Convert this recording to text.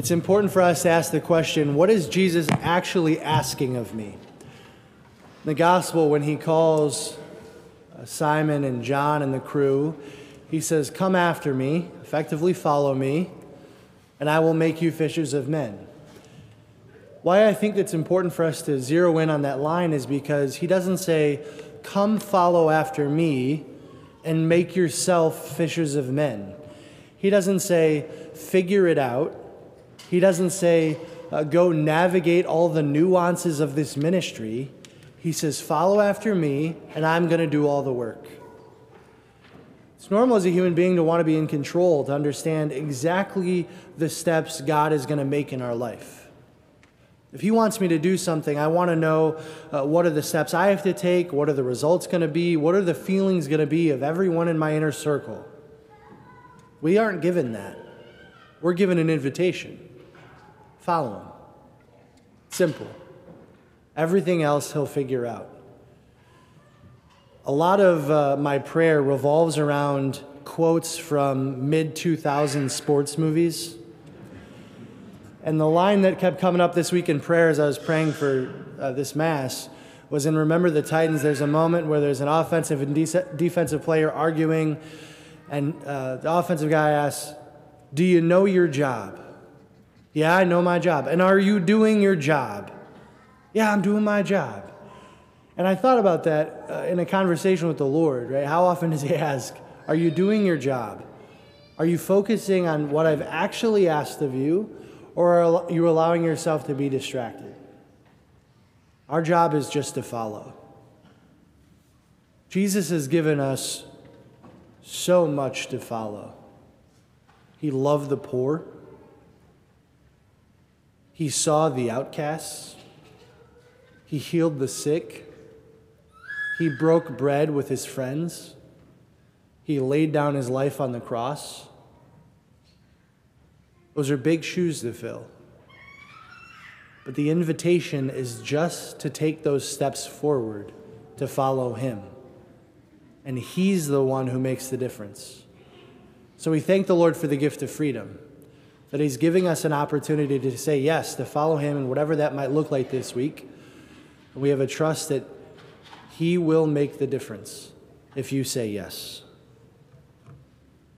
it's important for us to ask the question what is Jesus actually asking of me? In the gospel, when he calls uh, Simon and John and the crew, he says, Come after me, effectively follow me, and I will make you fishers of men. Why I think it's important for us to zero in on that line is because he doesn't say, Come follow after me and make yourself fishers of men. He doesn't say, Figure it out. He doesn't say, uh, Go navigate all the nuances of this ministry. He says, Follow after me, and I'm going to do all the work. It's normal as a human being to want to be in control, to understand exactly the steps God is going to make in our life. If He wants me to do something, I want to know uh, what are the steps I have to take, what are the results going to be, what are the feelings going to be of everyone in my inner circle. We aren't given that. We're given an invitation. Follow Him. Simple. Everything else He'll figure out. A lot of uh, my prayer revolves around quotes from mid 2000 sports movies. And the line that kept coming up this week in prayer as I was praying for uh, this Mass was in Remember the Titans. There's a moment where there's an offensive and de- defensive player arguing, and uh, the offensive guy asks, Do you know your job? Yeah, I know my job. And are you doing your job? Yeah, I'm doing my job. And I thought about that uh, in a conversation with the Lord, right? How often does He ask, Are you doing your job? Are you focusing on what I've actually asked of you, or are you allowing yourself to be distracted? Our job is just to follow. Jesus has given us so much to follow. He loved the poor. He saw the outcasts. He healed the sick. He broke bread with his friends. He laid down his life on the cross. Those are big shoes to fill. But the invitation is just to take those steps forward to follow him. And he's the one who makes the difference. So we thank the Lord for the gift of freedom, that he's giving us an opportunity to say yes, to follow him, and whatever that might look like this week. And we have a trust that he will make the difference if you say yes.